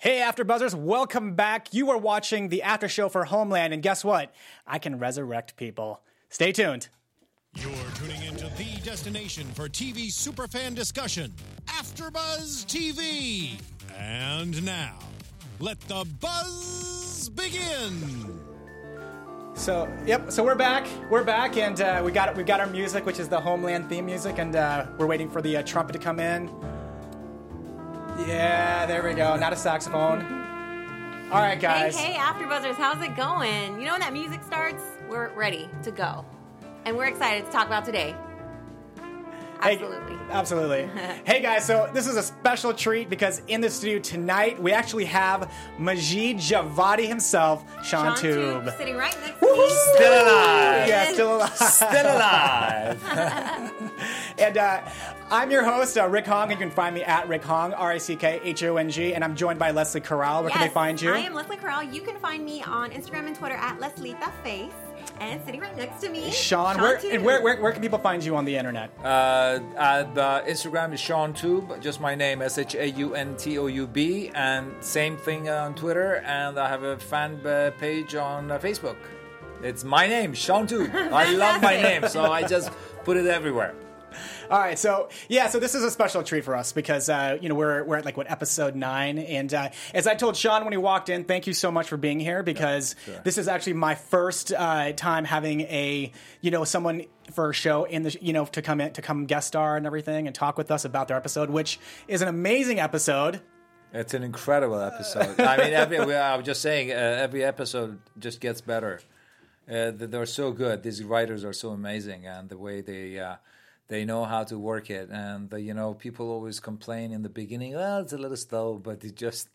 Hey, After Buzzers, welcome back. You are watching the after show for Homeland, and guess what? I can resurrect people. Stay tuned. You're tuning into the destination for TV superfan discussion, AfterBuzz TV. And now, let the buzz begin. So, yep. So we're back. We're back, and uh, we got we got our music, which is the Homeland theme music, and uh, we're waiting for the uh, trumpet to come in. Yeah, there we go. Not a saxophone. All right, guys. Hey, hey, AfterBuzzers, how's it going? You know when that music starts, we're ready to go, and we're excited to talk about today. Hey, Absolutely. absolutely. hey guys, so this is a special treat because in the studio tonight we actually have Majid Javadi himself, Shaun, Shaun Toub. Toub sitting right next to me. Still alive. Yeah, still alive. Still alive. And uh, I'm your host, uh, Rick Hong, and you can find me at Rick Hong, R I C K H O N G, and I'm joined by Lesley Corral. Where can they find you? I am Lesley Corral. You can find me on Instagram and Twitter at Lesley the Face, and sitting right next to me, Shaun, where, Toub. and where, where, where can people find you on the internet? Uh, at uh, Instagram is Shaun Toub, just my name, S H A U N T O U B, and same thing on Twitter. And I have a fan uh, page on uh, Facebook. It's my name, Shaun Toub. I love my name, so I just put it everywhere. All right, so yeah, so this is a special treat for us because uh, you know we're we're at like what episode nine, and uh, as I told Shaun when he walked in, thank you so much for being here because this is actually my first uh, time having a you know someone for a show in the you know to come in to come guest star and everything and talk with us about their episode, which is an amazing episode. It's an incredible episode. I mean, every, I was just saying, uh, every episode just gets better. Uh, they're so good. These writers are so amazing, and the way they uh, they know how to work it. And you know, people always complain in the beginning, "Well, it's a little slow," but it just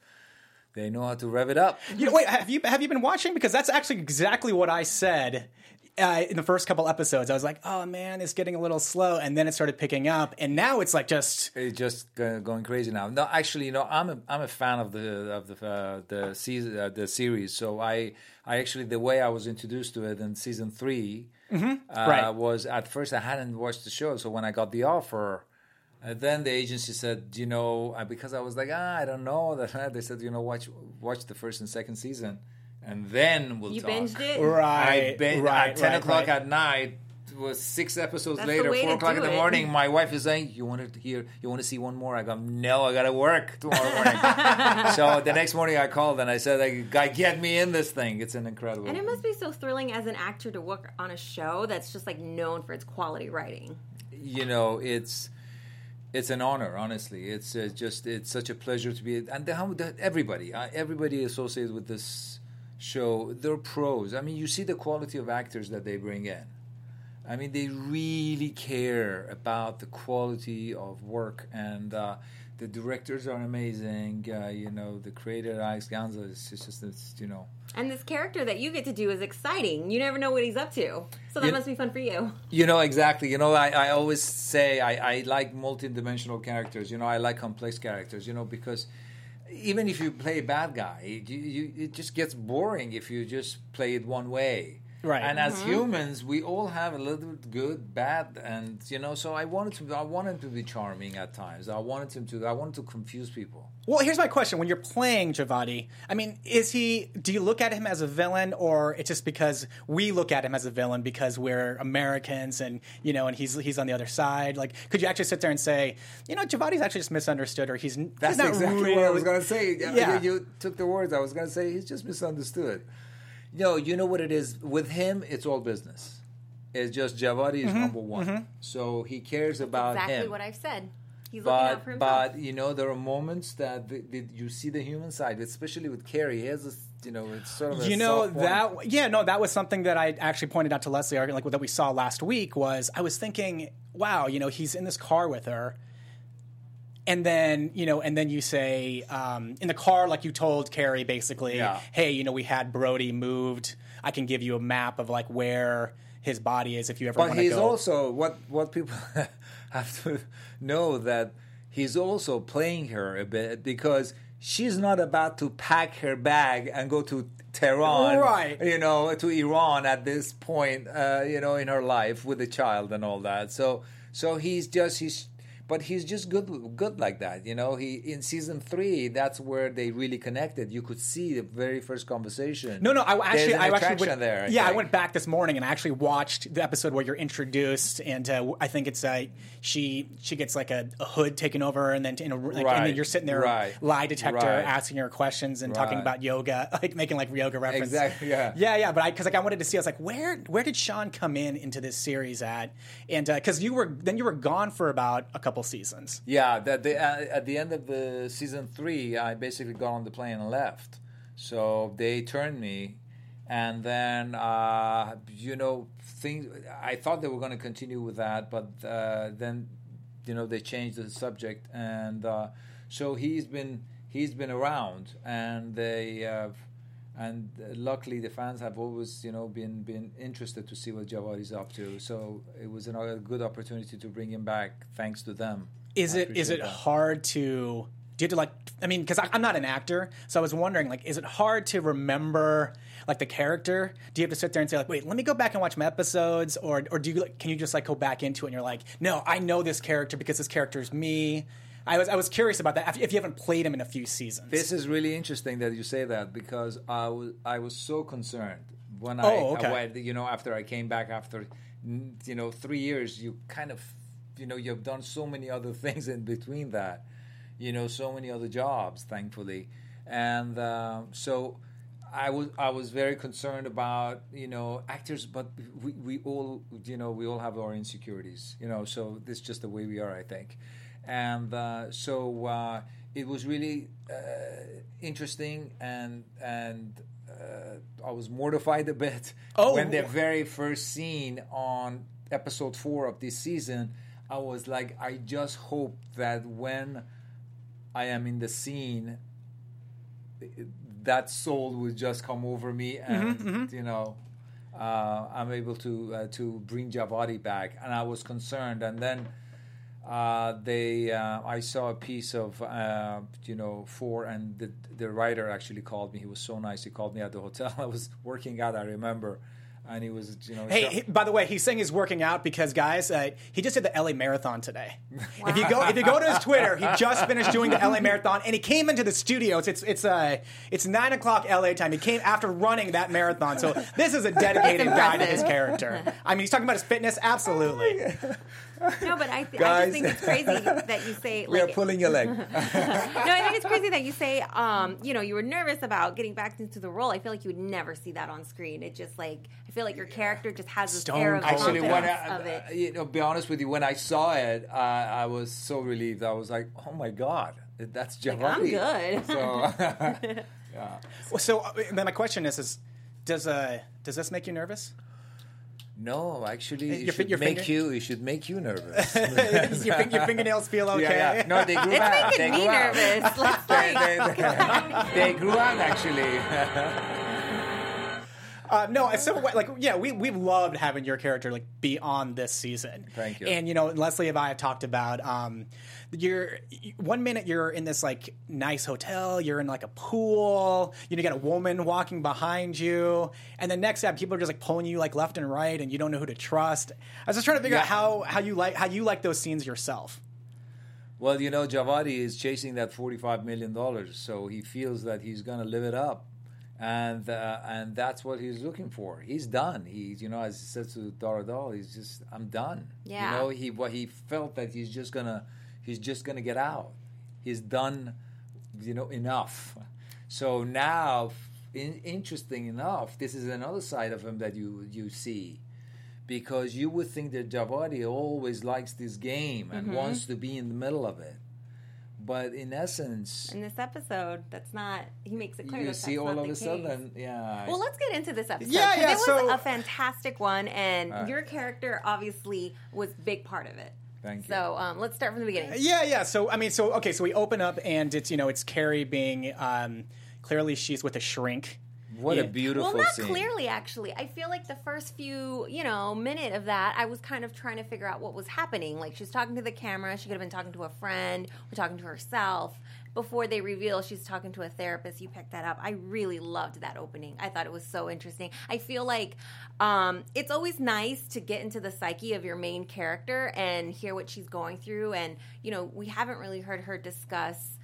they know how to rev it up. You know, wait, have you have you been watching? Because that's actually exactly what I said. Uh, in the first couple episodes, I was like, "Oh man, it's getting a little slow," and then it started picking up, and now it's like just It's just going crazy now. No, actually, you know, I'm a I'm a fan of the of the uh, the season uh, the series. So I I actually the way I was introduced to it in season 3 uh, Right. was at first I hadn't watched the show. So when I got the offer, uh, then the agency said, you know, uh, because I was like, ah, I don't know. That they said, you know, watch watch the first and second season, and then we'll You talk. binged it. right, I ben- right, at ten right, o'clock right. at night. It was six episodes That's later, four o'clock in the it. morning. My wife is saying, "You want to hear? You want to see one more?" I go, "No, I got to work tomorrow morning." so the next morning, I called and I said, like, "Guy, get me in this thing. It's an incredible." And it must be so thrilling as an actor to work on a show that's just like known for its quality writing. you know, it's it's an honor. Honestly, it's uh, just it's such a pleasure to be and the, how the, everybody uh, everybody associated with this show they're pros. I mean, you see the quality of actors that they bring in. I mean, they really care about the quality of work, and uh, the directors are amazing. Uh, you know, the creator Alex Gansa is it's just it's, you know. And this character that you get to do is exciting. You never know what he's up to. So that You- must be fun for you. You know exactly. You know, I, I always say I, I like multi-dimensional characters. You know, I like complex characters. You know, because even if you play a bad guy, you, you, it just gets boring if you just play it one way. Right. And as mm-hmm. humans, we all have a little bit good, bad, and you know. So I wanted to. I wanted to be charming at times. I wanted him to. I wanted to confuse people. Well, here's my question: When you're playing Javadi, I mean, is he? Do you look at him as a villain, or it's just because we look at him as a villain because we're Americans, and you know, and he's he's on the other side? Like, could you actually sit there and say, you know, Javadi's actually just misunderstood, or he's That's he's not exactly really, what I was going to say. Yeah. You, you took the words. I was going to say he's just misunderstood. No, you know what it is with him. It's all business. It's just Javadi Mm-hmm, is number one, so he cares about exactly him. what I've said. He's looking out for but himself. but you know there are moments that the, the, you see the human side, especially with Carrie. He has this, you know, it's sort of a You know soft point. that yeah no that was something that I actually pointed out to Lesley like that we saw last week was I was thinking wow you know he's in this car with her and then you know and then you say um, in the car like you told Carrie basically Yeah. hey you know we had Brody moved I can give you a map of like where his body is if you ever But want to he's go also what what people have to know that he's also playing her a bit because she's not about to pack her bag and go to Tehran, Right. You know, to Iran at this point, uh, you know, in her life with a child and all that. So, so he's just he's but he's just good, good like that. You know, he in season three, that's where they really connected. You could see the very first conversation. No, no, I actually, I actually went, there. I yeah, I went back this morning and I actually watched the episode where you're introduced, and uh, I think it's uh, she she gets like a, a hood taken over, and then in a, like, and then you're sitting there, right, lie detector, right. asking her questions and talking about yoga, like making like yoga references. Exactly, yeah. yeah, yeah. But I because like I wanted to see, I was like, where where did Shaun come in into this series at? And because you were then you were gone for about a couple seasons. Yeah, that uh, at the end of the season three, I basically got on the plane and left. So they turned me, and then uh, you know things. I thought they were going to continue with that, but uh, then you know they changed the subject, and uh, so he's been he's been around, and they. And uh, luckily, the fans have always, you know, been been interested to see what Javadi's up to. So it was another good opportunity to bring him back, thanks to them. Is I it is it that. hard to do you have to like I mean because I'm not an actor so I was wondering like is it hard to remember like the character do you have to sit there and say like wait let me go back and watch my episodes or or do you like, can you just like go back into it and you're like no I know this character because this character is me I was I was curious about that if- you haven't played him in a few seasons. This is really interesting that you say that because I was I was so concerned when I, Oh, okay. I you know after I came back after mm, you know three years you kind of you know you've done so many other things in between that you know so many other jobs thankfully. And um, so I was I was very concerned about you know actors but we, we all you know we all have our insecurities you know so this is just the way we are I think and uh, so uh, it was really uh, interesting and and uh, I was mortified a bit Oh. when the very first scene on episode four of this season I was like I just hope that when I am in the scene that soul would just come over me and you know uh, I'm able to uh, to bring Javadi back. And I was concerned. And then uh, they uh, I saw a piece of uh, you know four and the the writer actually called me he was so nice he called me at the hotel I was working out I remember and he was you know Hey, he- by the way, he's saying he's working out because, guys, uh, he just did the LA Marathon today. If you go, if you go to his Twitter, he just finished doing the LA Marathon, and he came into the studio. It's it's it's uh, it's nine o'clock LA time. He came after running that marathon, so this is a dedicated guy to his character. I mean, he's talking about his fitness, absolutely. No, but I, th- I just think it's crazy that you say we are pulling your leg no, I think it's crazy that you say, um, you know, you were nervous about getting back into the role. I feel like you would never see that on screen. It just like I feel like your character just has this Stone air of cold. Actually, when I, of it. you know, be honest with you, when I saw it, uh, I was so relieved. I was like, "Oh my god, that's Javadi." I'm good. So, So uh, then my question is: is does uh does this make you nervous? No, actually, eh, it Your should your make finger- you. It should make you nervous. your, fin- your fingernails feel okay? Yeah, yeah. No, they grew It's out. making they me grew out. nervous. Let's They, they, they, they grew out actually. Uh, no, so like yeah, we we've loved having your character like be on this season. Thank you. And you know, Lesley and I have talked about um, you're one minute you're in this like nice hotel, you're in like a pool, you know, you got a woman walking behind you, and the next step people are just like pulling you like left and right, and you don't know who to trust. I was just trying to figure out how how you like how you like those scenes yourself. Well, you know, Javadi is chasing that forty-five million dollars, so he feels that he's going to live it up, and uh, and that's what he's looking for. He's done. He's, you know, as he says to Dar Adal, he's just, I'm done. Yeah. You know, he what he felt that he's just gonna, he's just gonna get out. He's done, you know, enough. So now, in, interesting enough, this is another side of him that you you see because you would think that Javadi always likes this game and Mm-hmm. wants to be in the middle of it. But in essence, in this episode, that's not. He makes it clear. you that see all of a case. sudden, yeah. Well, let's get into this episode. Yeah, 'cause yeah, It was so- a fantastic one, and All right. your character obviously was a big part of it. Thank you. So um, let's start from the beginning. Yeah, yeah. So I mean, so okay, so we open up and it's you know it's Carrie being um, clearly she's with a shrink. What yeah. a beautiful Well, not scene. clearly, actually. I feel like the first few, you know, minute of that, I was kind of trying to figure out what was happening. Like, she's talking to the camera. She could have been talking to a friend or talking to herself. before they reveal she's talking to a therapist, you picked that up. I really loved that opening. I thought it was so interesting. I feel like um, it's always nice to get into the psyche of your main character and hear what she's going through. And you know, we haven't really heard her discuss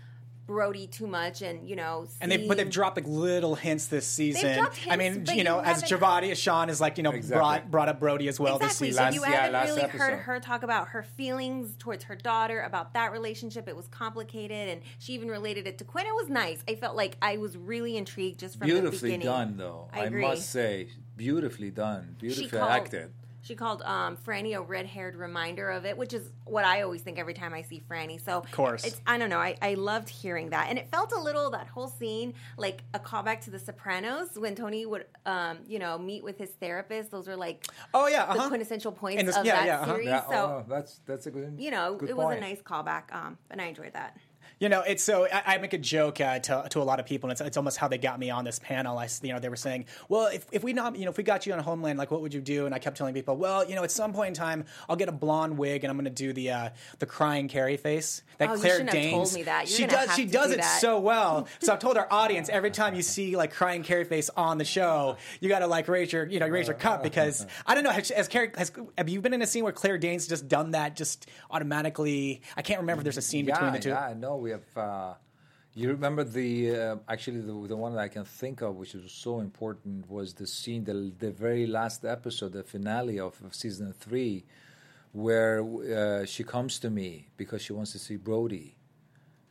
Brody too much, and you know, And they but they've dropped like little hints this season. dropped I hints, mean, but you know, you as haven't- Javadi, as Shaun is like, you know, Exactly. brought brought up Brody as well Exactly. this So you Last- haven't last really heard her talk about her feelings towards her daughter, about that relationship. It was complicated, and she even related it to Quinn. It was nice. I felt like I was really intrigued just from the Beautifully beginning. done, though. I I, must say, beautifully done, She beautifully called, acted. She called um, Franny a red-haired reminder of it, which is what I always think every time I see Franny. So, of course. it's, I don't know. I, I loved hearing that, and it felt a little that whole scene like a callback to The Sopranos when Tony would, um, you know, meet with his therapist. Those were like Oh yeah, the uh-huh. quintessential points this- of yeah, that yeah, uh-huh. series. Yeah, so. oh, that's that's a good. you know, good it was a nice callback, um, and I enjoyed that. You know, it's so I, I make a joke uh, to, to a lot of people, and it's, it's almost how they got me on this panel. I, s- you know, they were saying, "Well, if, if we not, you know, if we got you on Homeland, like, what would you do?" And I kept telling people, "Well, you know, at some point in time, I'll get a blonde wig, and I'm going to do the uh, the crying Carrie face that Oh, Claire shouldn't have Danes. told me that. You're she does. have She to does do it that. so well. so I've told our audience every time you see like crying Carrie face on the show, you got to like raise your, you know, raise your cup because I don't know. Has, has Carrie, has, have you been in a scene where Claire Danes just done that just automatically? I can't remember. if There's a scene between the two. Yeah, no, we have. Uh, you remember the uh, actually the, the one that I can think of, which was so important, was the scene, the the very last episode, the finale of, of season three, where uh, she comes to me because she wants to see Brody.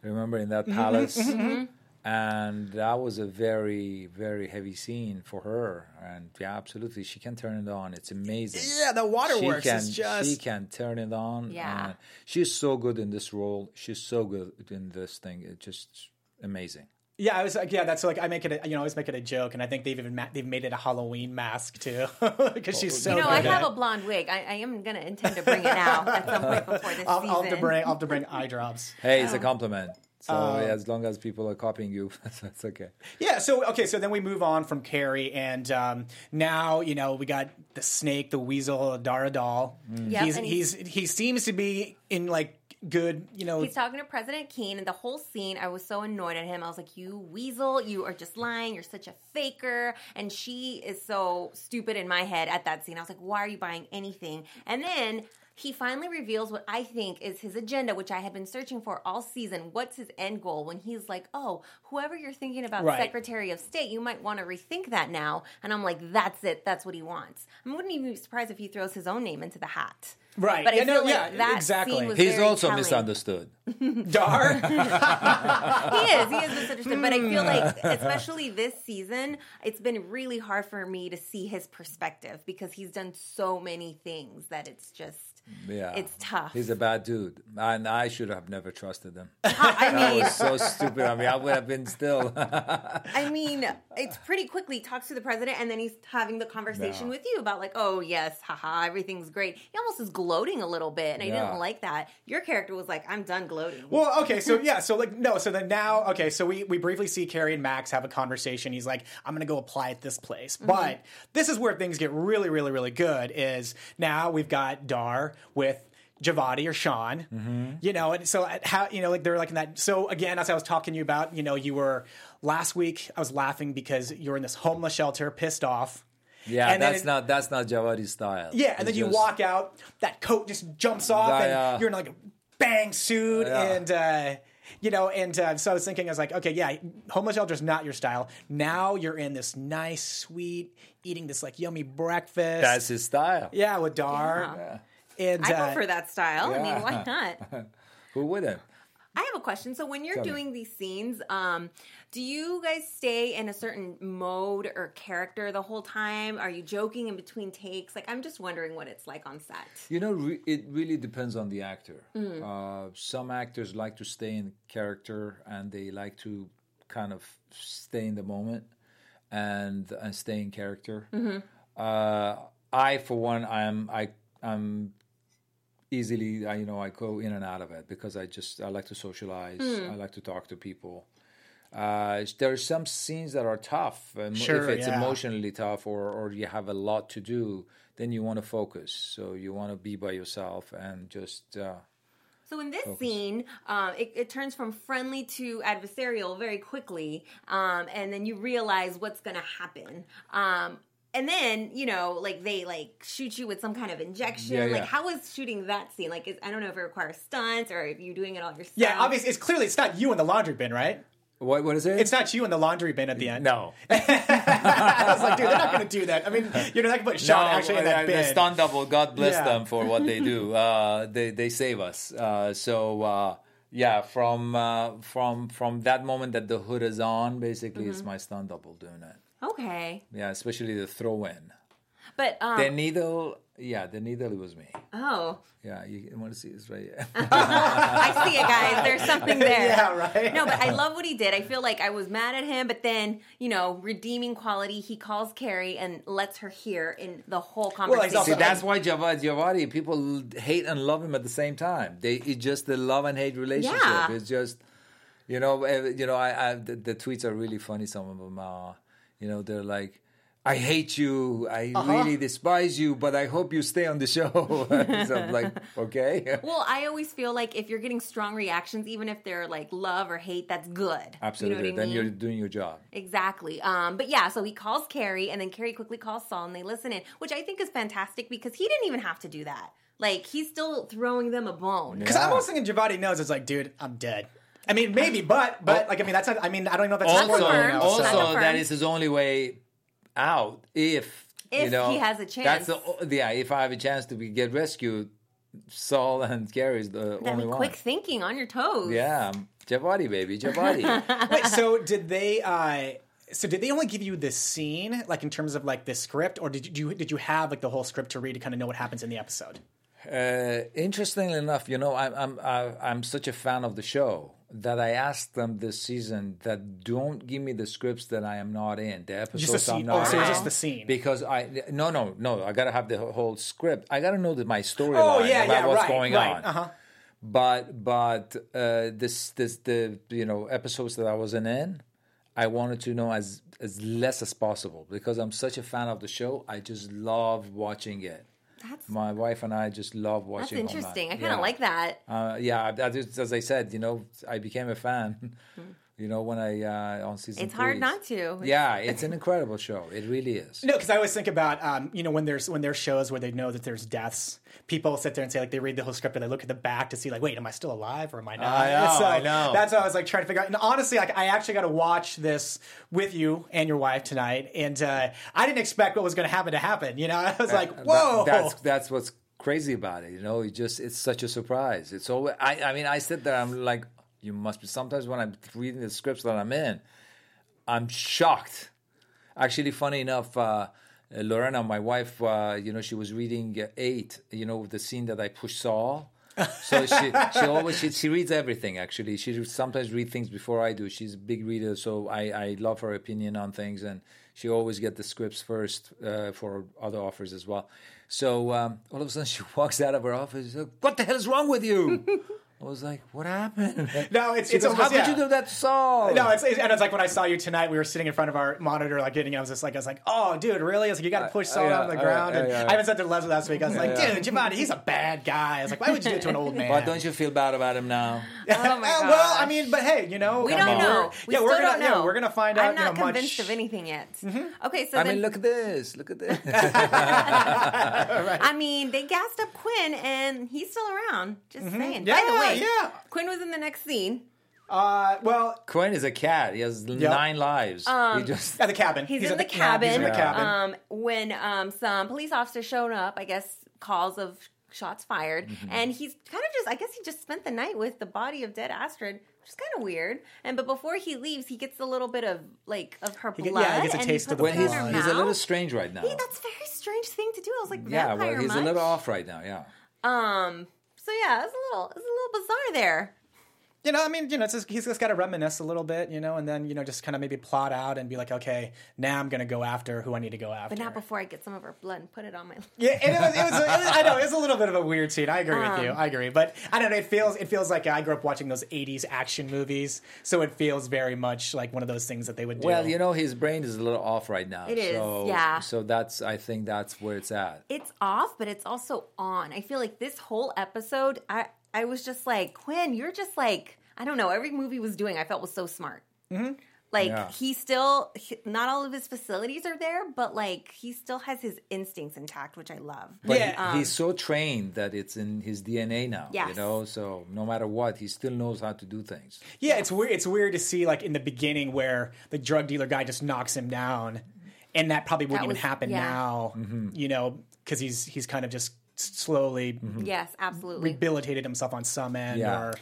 Remember in that Mm-hmm, palace. And that was a very, very heavy scene for her. And yeah, absolutely, she can turn it on. It's amazing. Yeah, the waterworks she can, is just. she can turn it on. Yeah. and she's so good in this role. She's so good in this thing. It's just amazing. Yeah, I was like, yeah, that's like I make it, a, you know, I always make it a joke, and I think they've even ma- they've made it a Halloween mask too because she's so. Oh, you know, good I have a blonde wig. I, I am going to intend to bring it out at some point before this I'll, season. I'll have to bring, I'll have to bring eye drops. Hey, Oh. it's a oh. compliment. So yeah, as long as people are copying you, that's okay. Yeah, so okay, so then we move on from Carrie, and um, now you know we got the snake, the weasel, Dar Adal. Yep, he's, and he's he's- he seems to be in like good, you know. He's talking to President Keane, and the whole scene, I was so annoyed at him. I was like, "You weasel! You are just lying. You're such a faker." And she is so stupid in my head at that scene. I was like, "Why are you buying anything?" And then he finally reveals what I think is his agenda, which I had been searching for all season. What's his end goal? When he's like, "Oh, whoever you're thinking about, Right. Secretary of State, you might want to rethink that now." And I'm like, "That's it. That's what he wants." I wouldn't even be surprised if he throws his own name into the hat. Right. But I Yeah, feel no, like yeah, that exactly. scene was He's very also telling. misunderstood. Dar. he is. He is misunderstood. But I feel like, hmm. especially this season, it's been really hard for me to see his perspective because he's done so many things that it's just, Yeah, it's tough. He's a bad dude, and I should have never trusted him. I That mean, was so stupid. I mean, I would have been still. I mean, it's pretty quickly talks to the president and then he's having the conversation Yeah. with you about like, oh yes, haha, everything's great. He almost is gloating a little bit, and I didn't like that. Your character was like, I'm done gloating. Well, okay, so yeah, so like no, so then now, okay, so we we briefly see Carrie and Max have a conversation. He's like, "I'm going to go apply at this place," mm-hmm. but this is where things get really, really, really good. Is now we've got Dar with. Javadi or Shaun, mm-hmm. you know, and so uh, how you know, like they're like in that. So again, as I was talking to you about, you know, you were last week. I was laughing because you were in this homeless shelter, pissed off. Yeah, And that's it- not that's not Javadi's style. Yeah, and then It's you just- walk out, that coat just jumps off, Yeah, and yeah. you're in like a bang suit, Yeah. and uh, you know, and uh, so I was thinking, I was like, okay, yeah, homeless shelter is not your style. Now you're in this nice, sweet, eating this like yummy breakfast. That's his style. yeah, with Dar, Yeah. and I uh, prefer that style. I mean, why not? Who wouldn't? I have a question. So when you're Tell me. doing these scenes, um, do you guys stay in a certain mode or character the whole time? Are you joking in between takes? Like, I'm just wondering what it's like on set. You know, re- it really depends on the actor. Mm. Uh, some actors like to stay in character and they like to kind of stay in the moment and and stay in character. Mm-hmm. Uh, I, for one, I'm I I'm easily I, you know I go in and out of it because I just I like to socialize. Hmm. I like to talk to people. Uh, there are some scenes that are tough. Um, Sure, if it's yeah. emotionally tough or, or you have a lot to do, then you want to focus. So you want to be by yourself and just uh, So in this scene, um, it, it turns from friendly to adversarial very quickly, um, and then you realize what's going to happen. Um, and then you know, like they like shoot you with some kind of injection. Yeah, yeah. Like how is shooting that scene? Like is, I don't know if it requires stunts or if you're doing it all yourself. Yeah, obviously, it's clearly it's not you in the laundry bin, right? What what is it? It's not you in the laundry bin at the end. no. I was like, dude, they're not going to do that. I mean, you're not going to put Shaun actually in uh, that the bin. stunt double. God bless Yeah. them for what they do. Uh, they they save us. Uh, so uh, yeah, from uh, from from that moment that the hood is on, basically, Mm-hmm. it's my stunt double doing it. Okay, Yeah, especially the throw in. but um, The needle, yeah, the needle was me. oh, Yeah, you want to see this right. I see it, guys. There's something there. yeah, right. No, but I love what he did. I feel like I was mad at him, but then, you know, redeeming quality, he calls Carrie and lets her hear in the whole conversation. also- See, that's why Javad Javadi people hate and love him at the same time. They it's just the love and hate relationship. Yeah. It's just you know, eh, you know. I, I the, the tweets are really funny. Some of them are, you know, they're like. I hate you. I Uh-huh. really despise you, but I hope you stay on the show. so I'm like, okay, well, I always feel like if you're getting strong reactions, even if they're like love or hate, that's good. absolutely. You know then mean? you're doing your job. Exactly. Um, but yeah, so he calls Carrie, and then Carrie quickly calls Saul, and they listen in, which I think is fantastic because he didn't even have to do that. Like he's still throwing them a bone. Because I'm almost thinking Javadi knows it's like, dude, I'm dead. I mean, maybe, Oh. but but like, I mean, that's not. I mean, I don't know if that's Also, spoiler, you confirmed. know, also so- Not confirmed. that is his only way out if you know he has a chance. That's chance. the yeah. If I have a chance to be, get rescued, Saul and Carrie is the I only mean, one. quick thinking on your toes. Yeah, Javadi baby, Javadi. Wait, so did they? uh so did they only give you this scene, like in terms of like the script, or did you did you have like the whole script to read to kind of know what happens in the episode? uh, interestingly enough, you know, I'm I'm I'm such a fan of the show that I asked them this season that don't give me the scripts that I am not in. The episodes I'm not Oh, so in. just the scene. Because I no no no I gotta have the whole script. I gotta know that my storyline Oh yeah, about yeah, what's right, going right. on. Uh-huh. but but uh, this this the you know episodes that I wasn't in, I wanted to know as as less as possible because I'm such a fan of the show. I just love watching it. That's My wife and I just love that's watching. night. interesting. I kind of Yeah. like that. Uh, yeah, that is, as I said, you know, I became a fan. You know, when I uh, on season. It's hard not to. Yeah, it's an incredible show. It really is. No, because I always think about um, you know when there's when there's shows where they know that there's deaths, people sit there and say like they read the whole script and they look at the back to see like wait am I still alive or am I not? I know, so I know. That's what I was like trying to figure out. And honestly, like I actually got to watch this with you and your wife tonight, and uh, I didn't expect what was going to happen to happen. You know, I was like That- whoa. that's that's what's crazy about it. You know, it just it's such a surprise. It's always. I I mean, I sit there. I'm like, you must be. Sometimes when I'm reading the scripts that I'm in, I'm shocked. Actually, funny enough. Uh, Lorena, my wife, uh, you know, she was reading uh, eight. You know, the scene that I push Saul. so she she always she, she reads everything. Actually, she sometimes read things before I do. She's a big reader, so I I love her opinion on things, and she always get the scripts first uh, for other offers as well. So um, all of a sudden, she walks out of her office. Like, "What the hell is wrong with you?" I was like, "What happened?" No, it's She it's goes, almost How could you do that song? No, it's, it's and it's like when I saw you tonight, we were sitting in front of our monitor, like getting. I was just like, I was like, oh, dude, really? I was like, you got to push Saul yeah, down on the yeah, ground. yeah, and yeah. I even said to Lesley last week, I was like, yeah. dude, Javadi, he's a bad guy. I was like, why would you do it to an old man? Why don't you feel bad about him now? Oh my Uh, god. well, I mean, but hey, you know, we I don't mean, know. we're- We yeah, still we're gonna, don't know. Yeah, we're gonna find out. I'm not you know, convinced much. of anything yet. Okay, so I then mean, look at this. Look at this. I mean, they gassed up Quinn, and he's still around. Just saying. By Mm-hmm. The way, yeah. Quinn was in the next scene. Uh, well, Quinn is a cat. He has nine lives. he just at the cabin. He's, in at the, cabin. He's in the cabin. Um, when um, some police officers showed up, I guess calls of shots fired, Mm-hmm. and he's kind of just, I guess he just spent the night with the body of dead Astrid, which is kind of weird. And but before he leaves, he gets a little bit of like of her get- blood. yeah, he gets a and taste of puts the when it in he's her he's a little mouth. strange right now. Hey, that's a very strange thing to do. I was like, yeah, vampire well, he's much? a little off right now. Yeah. Um. So yeah, it's a little, it's a little bizarre there. You know, I mean, you know, it's just, he's just got to reminisce a little bit, you know, and then you know, just kind of maybe plot out and be like, okay, now I'm gonna go after who I need to go after. But not before I get some of her blood and put it on my. Yeah, and it was, it was, it was. I know it's a little bit of a weird scene. I agree with you. Um, I agree, but I don't know. It feels it feels like I grew up watching those '80s action movies, so it feels very much like one of those things that they would do. Well, you know, his brain is a little off right now. It is, so, yeah. So that's I think that's where it's at. It's off, but it's also on. I feel like this whole episode, I I was just like, Quinn, you're just like, I don't know, every movie he was doing, I felt was so smart. Mm-hmm. Like Yeah. he still, he- not all of his facilities are there, but like he still has his instincts intact, which I love. But Yeah. he- Um, he's so trained that it's in his DNA now. You know, so no matter what, he still knows how to do things. Yeah, it's weird. It's weird to see like in the beginning where the drug dealer guy just knocks him down, and that probably wouldn't That even happen yeah. now. Mm-hmm. You know, because he's he's kind of just s- slowly Yes, absolutely. rehabilitated himself on some end. Yeah. Or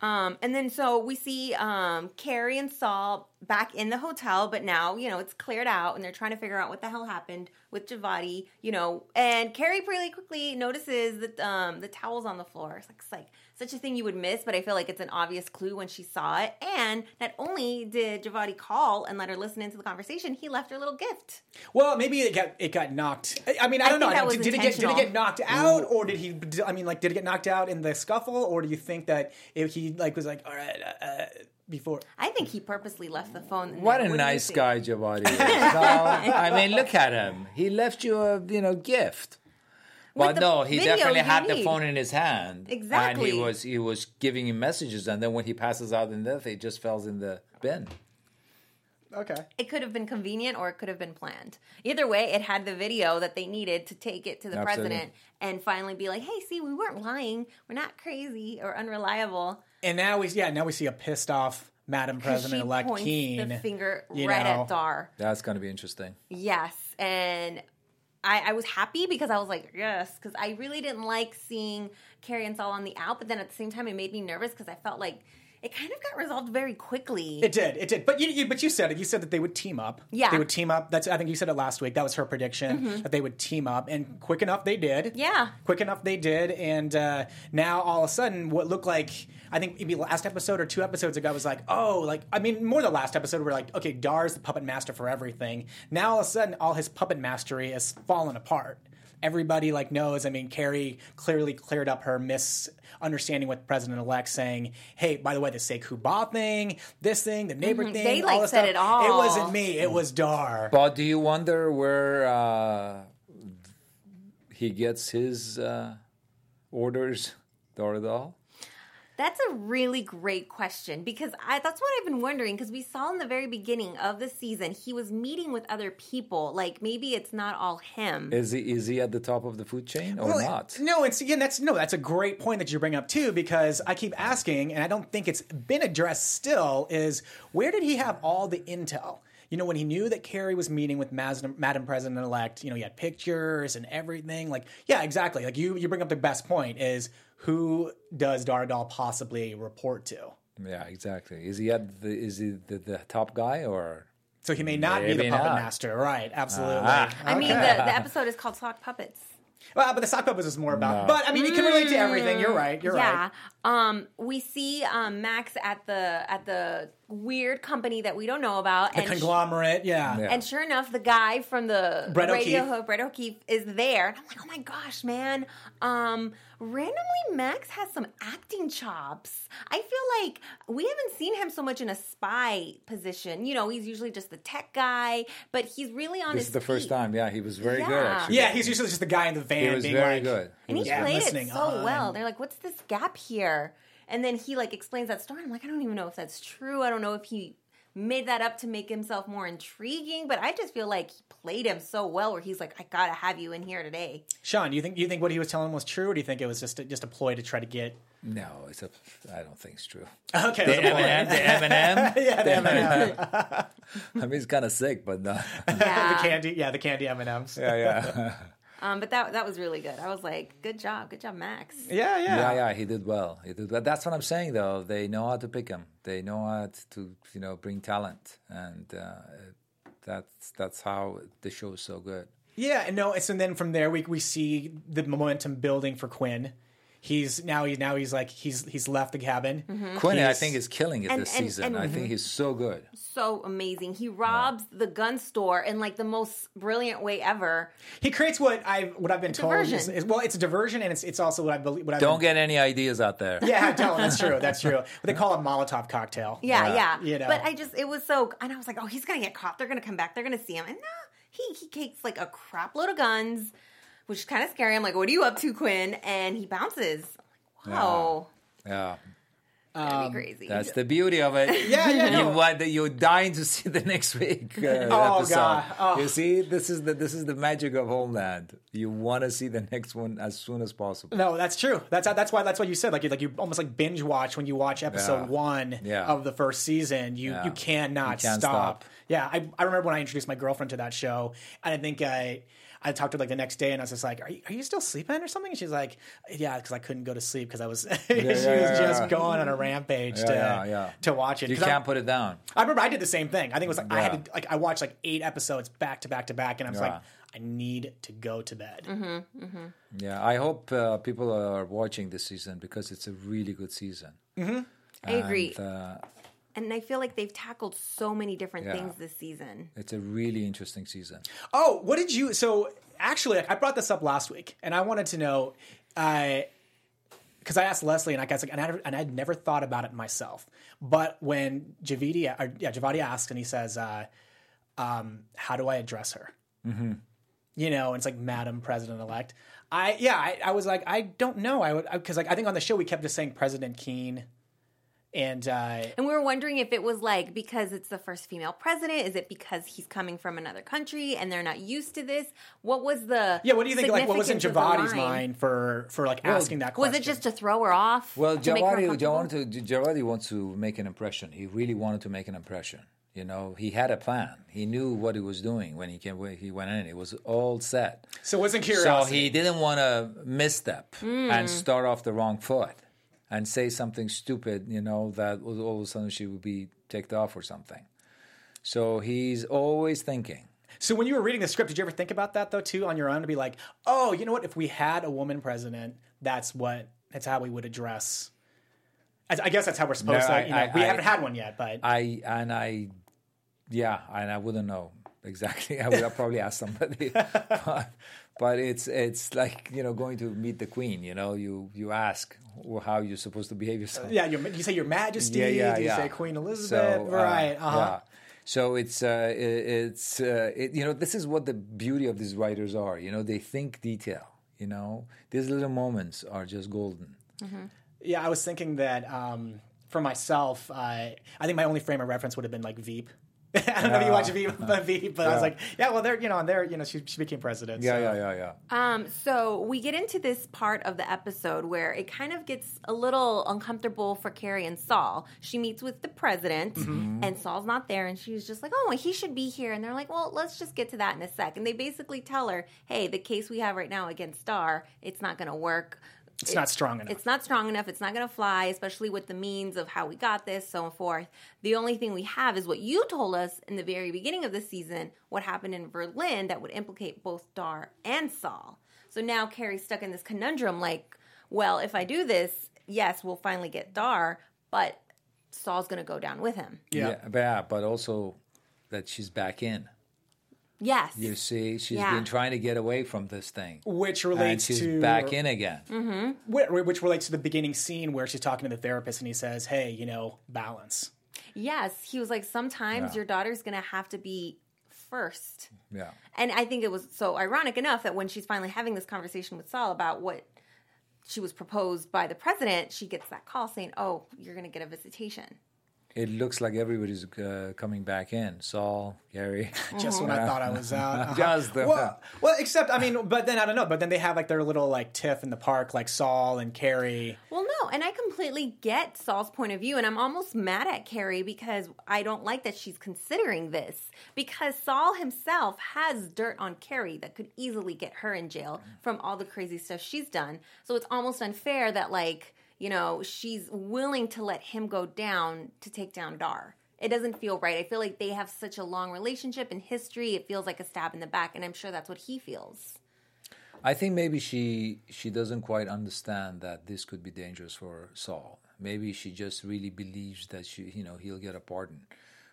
Um, and then so we see um, Carrie and Saul back in the hotel, but now you know it's cleared out, and they're trying to figure out what the hell happened with Javadi, You know, and Carrie pretty quickly notices that um, the towels on the floor. It's like, it's like such a thing you would miss, but I feel like it's an obvious clue when she saw it. And not only did Javadi call and let her listen into the conversation, he left her a little gift. well, maybe it got it got knocked. I- I mean, I I don't know. think that was don't- did it get did it get knocked out, or did he? I mean, like, did it get knocked out in the scuffle, or do you think that if he like was like, all right, uh, uh, before? I think he purposely left the phone. What a do nice guy Javadi is. No, I mean, look at him. He left you a you know gift. Well, no, he definitely you had the phone in his hand. Exactly. And he was he was giving him messages, and then when he passes out in death, it just falls in the bin. Okay. It could have been convenient or it could have been planned. Either way, it had the video that they needed to take it to the Absolutely. president and finally be like, hey, see, we weren't lying. We're not crazy or unreliable. And now we yeah now we see a pissed off Madam President elect she points Keane. the finger you right know. at Dar. That's going to be interesting. Yes. And I, I was happy because I was like, yes, because I really didn't like seeing Carrie and Saul on the out, but then at the same time, it made me nervous because I felt like it kind of got resolved very quickly. It did, it did. But you, you, but you said it. You said that they would team up. Yeah. Mm-hmm. they would team up. That's I think you said it last week. That was her prediction that they would team up, and quick enough they did. Yeah. quick enough they did, and uh, now all of a sudden, what looked like I think maybe last episode or two episodes ago was like, oh, like I mean, more the last episode, we're like, okay, Dar's the puppet master for everything. Now all of a sudden, all his puppet mastery is fallen apart. Everybody like knows. I mean, Carrie clearly cleared up her misunderstanding with President Elect, saying, "Hey, by the way, the Sekou Bah thing, this thing, the neighbor thing, Mm-hmm. They, all like, this said stuff, it all. It wasn't me. It was Dar." But do you wonder where uh, he gets his uh, orders, Dar Adal? That's a really great question because I, that's what I've been wondering. Because we saw in the very beginning of the season, he was meeting with other people. Like maybe it's not all him. Is he is he at the top of the food chain or Well, not? No, it's again that's no, that's a great point that you bring up too, because I keep asking, and I don't think it's been addressed still, is where did he have all the intel? You know, when he knew that Carrie was meeting with Madam, Madam President elect, you know, he had pictures and everything. Like, yeah, exactly. Like you, you bring up the best point is who does Dar Adal possibly report to? Yeah, exactly. Is he at the is he the, the top guy or? So he may not be the puppet not. master, right? Absolutely. Ah. I mean, the, the episode is called Sock Puppets. Well, but the sock puppets is more about. But I mean, you can relate to everything. You're right. You're yeah. right. Um, we see um, Max at the at the weird company that we don't know about, The and conglomerate. Yeah. Yeah. And sure enough, the guy from the Brett radio O'Keefe. host, Brett O'Keefe, is there. And I'm like, oh my gosh, man. Um, randomly, Max has some acting chops. I feel like we haven't seen him so much in a spy position. You know, he's usually just the tech guy, but he's really on This his is the first time. Yeah, he was very good. Yeah. Actually, Yeah, he's usually just the guy in the van he was being very like, good. And he Yeah, played it so on. well. They're like, what's this gap here? And then he like explains that story. I'm like, I don't even know if that's true. I don't know if he made that up to make himself more intriguing, but I just feel like he played him so well where he's like, I gotta have you in here today. Shaun, you think you think what he was telling was true, or do you think it was just a, just a ploy to try to get? No, it's a. I don't think it's true. Okay, The that's a ploy. M&M, the M&M. yeah, the M&M. I mean, it's kind of sick, but no. the candy, yeah, the candy M and M's. yeah, yeah, Um, but that that was really good. I was like, good job, good job, Max. Yeah, yeah, yeah, yeah. He did well. He did. But that's what I'm saying, though. They know how to pick him. They know how to, you know, bring talent, and uh, that's that's how the show is so good. Yeah, and no, so then from there we we see the momentum building for Quinn. He's now he's now he's like he's he's left the cabin. Mm-hmm. Quinn, I think, is killing it And- this and- season. and- I think mhm. he's so good. So amazing. He robs the gun store in like the most brilliant way ever. He creates what I what I've been told. Is, is- well, it's a diversion, and it's it's also what I believe. What I've Don't been, get any ideas out there. Yeah, tell him that's true. That's true. What they call a Molotov cocktail. Yeah, Yeah. yeah. You know. But I just it was so and I was like, oh, he's gonna get caught. They're gonna come back. They're gonna see him. And no, he he takes like a crap load of guns, which is kind of scary. I'm like, what are you up to, Quinn? And he bounces. Oh, Yeah, that'd be crazy. Um, that's the beauty of it. Yeah, yeah, no. You want you're dying to see the next week. Uh, Oh, episode. God. Oh. You see, this is the this is the magic of Homeland. You want to see the next one as soon as possible. No, that's true. That's that's why that's what you said. Like you like you almost like binge watch when you watch episode Yeah. one Yeah. of the first season. You Yeah. you cannot You can't stop. stop. Yeah, I, I remember when I introduced my girlfriend to that show, and I think I I talked to her like the next day, and I was just like, "Are you, are you still sleeping or something?" And she's like, "Yeah, because I couldn't go to sleep because I was she yeah, was yeah, just yeah. going on a rampage to yeah, yeah. to watch it." You 'Cause I- can't put it down. I remember I did the same thing. I think it was like I had to like I watched like eight episodes back to back to back, and I was Yeah. like, I need to go to bed. Yeah, I hope uh, people are watching this season because it's a really good season. I agree. And, uh, and I feel like they've tackled so many different Yeah. things this season. it's a really interesting season. Oh, what did you? So actually, like, I brought this up last week, and I wanted to know, because I asked Lesley, and I guess, like, and I and I'd never thought about it myself. But when Javidi, or, yeah, Javadi asked, and he says, uh, um, "How do I address her?" Mm-hmm. You know, and it's like, "Madam President Elect." I yeah, I, I was like, I don't know. I would because like I think on the show we kept just saying President Keane, and uh, And we were wondering if it was like because it's the first female president. Is it because he's coming from another country and they're not used to this? What was the yeah, what do you think? Like, what was in significance Javadi's of the line? mind for for like asking that question? Was it just to throw her off? Well, to make Javadi, uncomfortable? Javadi, Javadi wants to make an impression. He really wanted to make an impression. You know, he had a plan. He knew what he was doing when he came. When he went in, it was all set. so? it Wasn't So he didn't want to misstep Hmm. and start off the wrong foot and say something stupid. You know that all of a sudden she would be ticked off or something. So he's always thinking. So when you were reading the script, did you ever think about that though too on your own to be like, oh, you know what? If we had a woman president, that's what that's how we would address. I I guess that's how we're supposed No, to. I- you know, I- we I- haven't had one yet, but I and I, yeah, and I wouldn't know exactly. I would probably ask somebody, but, but it's it's like you know going to meet the queen. You know, you you ask how you're supposed to behave yourself. yeah, your, you say Your Majesty. yeah, yeah, do you yeah. say Queen Elizabeth? So, uh, right. Uh-huh. Yeah. So it's uh, it, it's uh, it, you know this is what the beauty of these writers are. You know, they think detail. You know, these little moments are just golden. Yeah, I was thinking that um, for myself, uh, I think my only frame of reference would have been like Veep. I don't know if you watch Veep, but, Veep, but I was like, yeah, well, they're you know, and they're you know, she, she became president. Yeah, so. yeah, yeah, yeah. Um, so we get into this part of the episode where it kind of gets a little uncomfortable for Carrie and Saul. She meets with the president, Mm-hmm. and Saul's not there, and she's just like, "Oh, he should be here." And they're like, "Well, let's just get to that in a sec." And they basically tell her, "Hey, the case we have right now against Dar, it's not going to work." It's not strong enough. It's not strong enough. It's not going to fly, especially with the means of how we got this, so forth. The only thing we have is what you told us in the very beginning of the season, what happened in Berlin that would implicate both Dar and Saul. So now Carrie's stuck in this conundrum like, well, if I do this, yes, we'll finally get Dar, but Saul's going to go down with him. Yeah. but, yeah, but also that she's back in. Yes. You see, she's Yeah. been trying to get away from this thing. which And relates she's to back in again. Mm-hmm. Wh- which relates to the beginning scene where she's talking to the therapist and he says, "Hey, you know, balance." Yes. He was like, sometimes Yeah. your daughter's going to have to be first. Yeah. And I think it was so ironic enough that when she's finally having this conversation with Saul about what she was proposed by the president, she gets that call saying, "Oh, you're going to get a visitation." It looks like everybody's uh, coming back in. Saul, Gary. Just when I thought I was out. Uh-huh. Just the- well, well, except I mean, but then I don't know. But then they have like their little like tiff in the park, like Saul and Carrie. Well, no, and I completely get Saul's point of view, and I'm almost mad at Carrie because I don't like that she's considering this because Saul himself has dirt on Carrie that could easily get her in jail from all the crazy stuff she's done. So it's almost unfair that like you know she's willing to let him go down to take down Dar. It doesn't feel right. I feel like they have such a long relationship and history. It feels like a stab in the back, and I'm sure that's what he feels. I think maybe she she doesn't quite understand that this could be dangerous for Saul. Maybe she just really believes that she you know he'll get a pardon,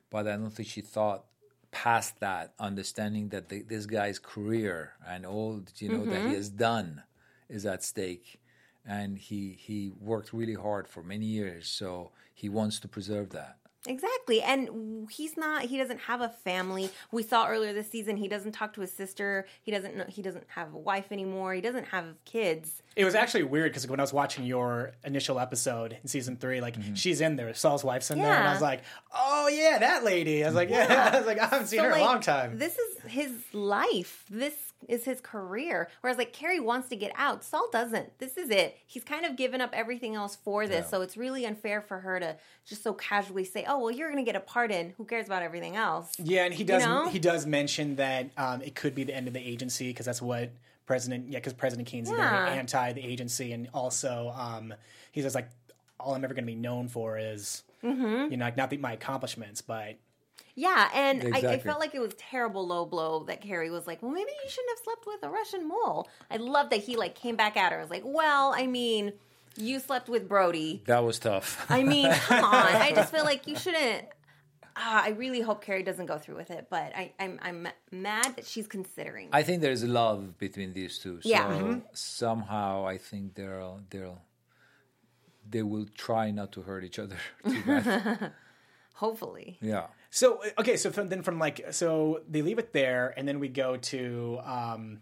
but I don't think she thought past that, understanding that the, this guy's career and all you know that he mm-hmm. has done is at stake, and he he worked really hard for many years, so he wants to preserve that. Exactly. And he's not he doesn't have a family. We saw earlier this season he doesn't talk to his sister. He doesn't know he doesn't have a wife anymore. He doesn't have kids. It was actually weird because when I was watching your initial episode in season three, like mm-hmm. she's in there, Saul's wife's in there, and I was like, "Oh yeah, that lady." I was like, "Yeah," I was like, "I haven't seen So, her in like, a long time." This is his life. This is his career. Whereas like Carrie wants to get out. Saul doesn't. This is it. He's kind of given up everything else for this. Yeah. So it's really unfair for her to just so casually say, "Oh, well, you're going to get a pardon. Who cares about everything else?" Yeah, and he does. know? He does mention that um, it could be the end of the agency because that's what President. Yeah, because President Keane's Yeah. very anti the agency, and also um, he says like, all I'm ever going to be known for is, Mm-hmm. you know, like not the, my accomplishments, but Yeah, and I, I felt like it was terrible low blow that Carrie was like, "Well, maybe you shouldn't have slept with a Russian mole." I love that he like came back at her. I was like, "Well, I mean, you slept with Brody. That was tough. I mean, come on. I just feel like you shouldn't." Ah, I really hope Carrie doesn't go through with it, but I, I'm I'm mad that she's considering. I think there's love between these two. So Yeah. Mhm. somehow I think they'll they'll they will try not to hurt each other too bad. Hopefully, yeah. So uh, okay, so from, then from like so they leave it there, and then we go to um,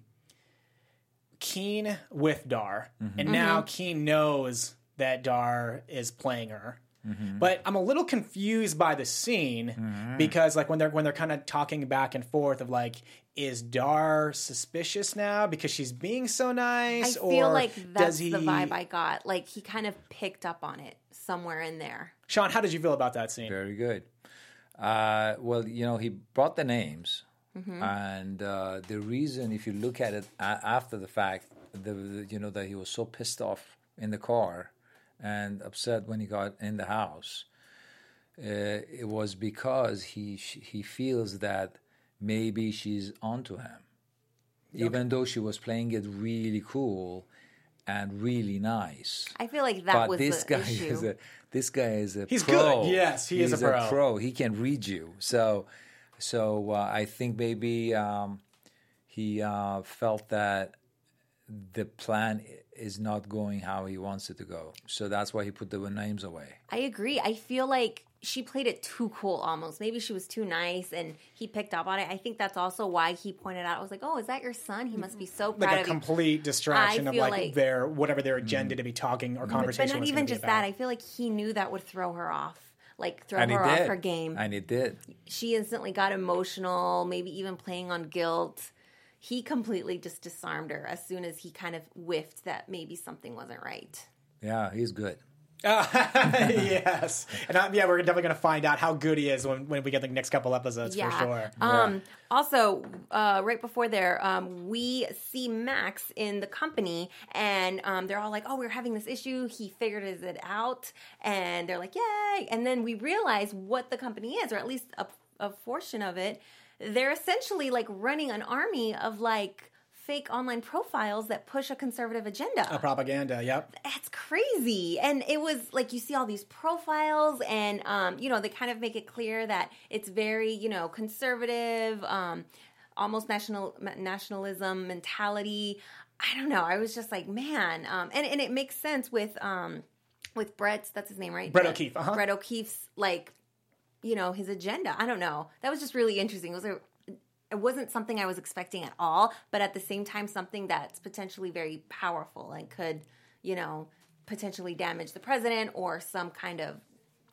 Keane with Dar, mm-hmm. and now mm-hmm. Keane knows that Dar is playing her. Mm-hmm. But I'm a little confused by the scene because like when they're when they're kind of talking back and forth of like is Dar suspicious now because she's being so nice? I nice feel or like does that's he the vibe I got. Like he kind of picked up on it somewhere in there. Shaun how did you feel about that scene Very good. Uh, well, you know, he brought the names, Mm-hmm. and uh, the reason, if you look at it a- after the fact, the, the you know that he was so pissed off in the car and upset when he got in the house, uh, it was because he he feels that maybe she's onto him, even though she was playing it really cool and really nice I feel like that but was this the guy issue. is a this guy is a He's pro. good. Yes, he is He's a pro. He can read you. So, so uh, I think maybe um, he uh, felt that the plan is not going how he wants it to go. So that's why he put the names away. I agree. I feel like she played it too cool almost. Maybe she was too nice and he picked up on it. I think that's also why he pointed out, I was like, oh, is that your son? He must be so proud like a of you. complete distraction I of like, like- their whatever their agenda to be talking or conversation. But conversation not was even just that. I feel like he knew that would throw her off. Like throw And her off her game. And he did. she instantly got emotional, maybe even playing on guilt. He completely just disarmed her as soon as he kind of whiffed that maybe something wasn't right. Yeah, he's good. yes, and um, yeah, we're definitely going to find out how good he is when, when we get the next couple episodes for sure. Um, Also, uh, right before there, um, we see Max in the company, and um, they're all like, "Oh, we're having this issue." He figured it out, and they're like, "Yay!" And then we realize what the company is, or at least a, a portion of it. They're essentially like running an army of like fake online profiles that push a conservative agenda. A propaganda. Yep. that's crazy. And it was like you see all these profiles and um, you know they kind of make it clear that it's very you know conservative um, almost national nationalism mentality. I don't know. I was just like man um, and, and it makes sense with um, with brett's that's his name right? Brett O'Keefe, uh-huh. brett o'keefe's like you know his agenda. I don't know. That was just really interesting. It was a it wasn't something I was expecting at all, but at the same time, something that's potentially very powerful and could, you know, potentially damage the president or some kind of,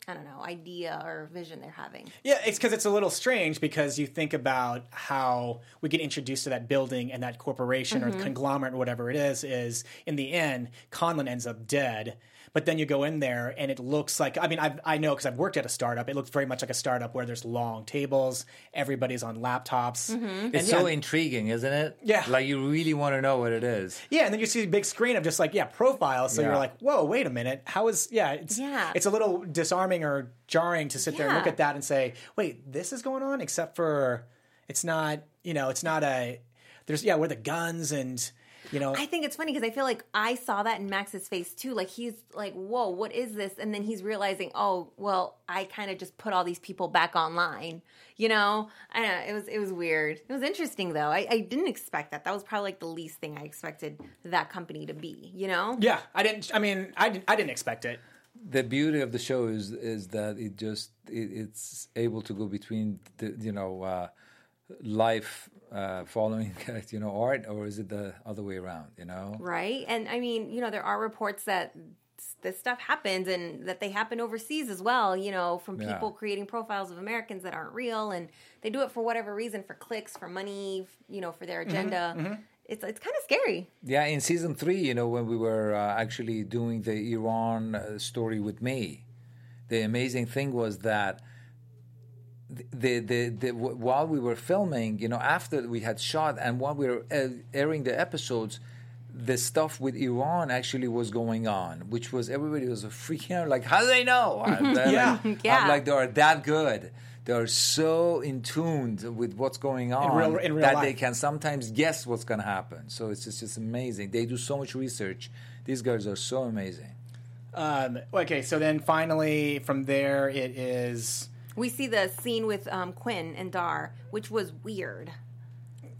I don't know, idea or vision they're having. Yeah, it's because it's a little strange because you think about how we get introduced to that building and that corporation Mm-hmm. or conglomerate or whatever it is. Is in the end, Conlon ends up dead. But then you go in there and it looks like I mean I I know because I've worked at a startup. It looks very much like a startup where there's long tables, everybody's on laptops. Mm-hmm. It's And so yeah, intriguing, isn't it? Yeah. Like you really want to know what it is. Yeah, and then you see a big screen of just like yeah profiles. So Yeah. you're like, whoa, wait a minute, how is yeah? It's Yeah. it's a little disarming or jarring to sit there and look at that and say, wait, this is going on. Except for it's not you know it's not a there's yeah where the guns and you know I think it's funny because I feel like I saw that in Max's face too. Like he's like, "Whoa, what is this?" And then he's realizing, "Oh, well, I kind of just put all these people back online." You know, I know. It was it was weird. It was interesting though. I, I didn't expect that. That was probably like the least thing I expected that company to be. You know? yeah I didn't I mean I didn't I didn't expect it. the beauty of the show is is that it just it, it's able to go between the you know uh, life uh, following you know art or is it the other way around you know right? And I mean, you know, there are reports that this stuff happens and that they happen overseas as well, you know, from Yeah. people creating profiles of Americans that aren't real and they do it for whatever reason for clicks, for money, you know, for their agenda. It's it's kind of scary. Yeah, in season three, you know, when we were uh, actually doing the Iran uh, story with me, the amazing thing was that the, the, the, w- while we were filming, you know, after we had shot and while we were uh, airing the episodes, the stuff with Iran actually was going on, which was everybody was freaking out, like, how do they know? And they're Yeah. like, Yeah. I'm like, they are that good. They are so in tuned with what's going on real- in real that they can sometimes guess what's going to happen. So it's just, just amazing. They do so much research. These guys are so amazing. Um, okay, so then finally from there it is. We see the scene with um, Quinn and Dar, which was weird.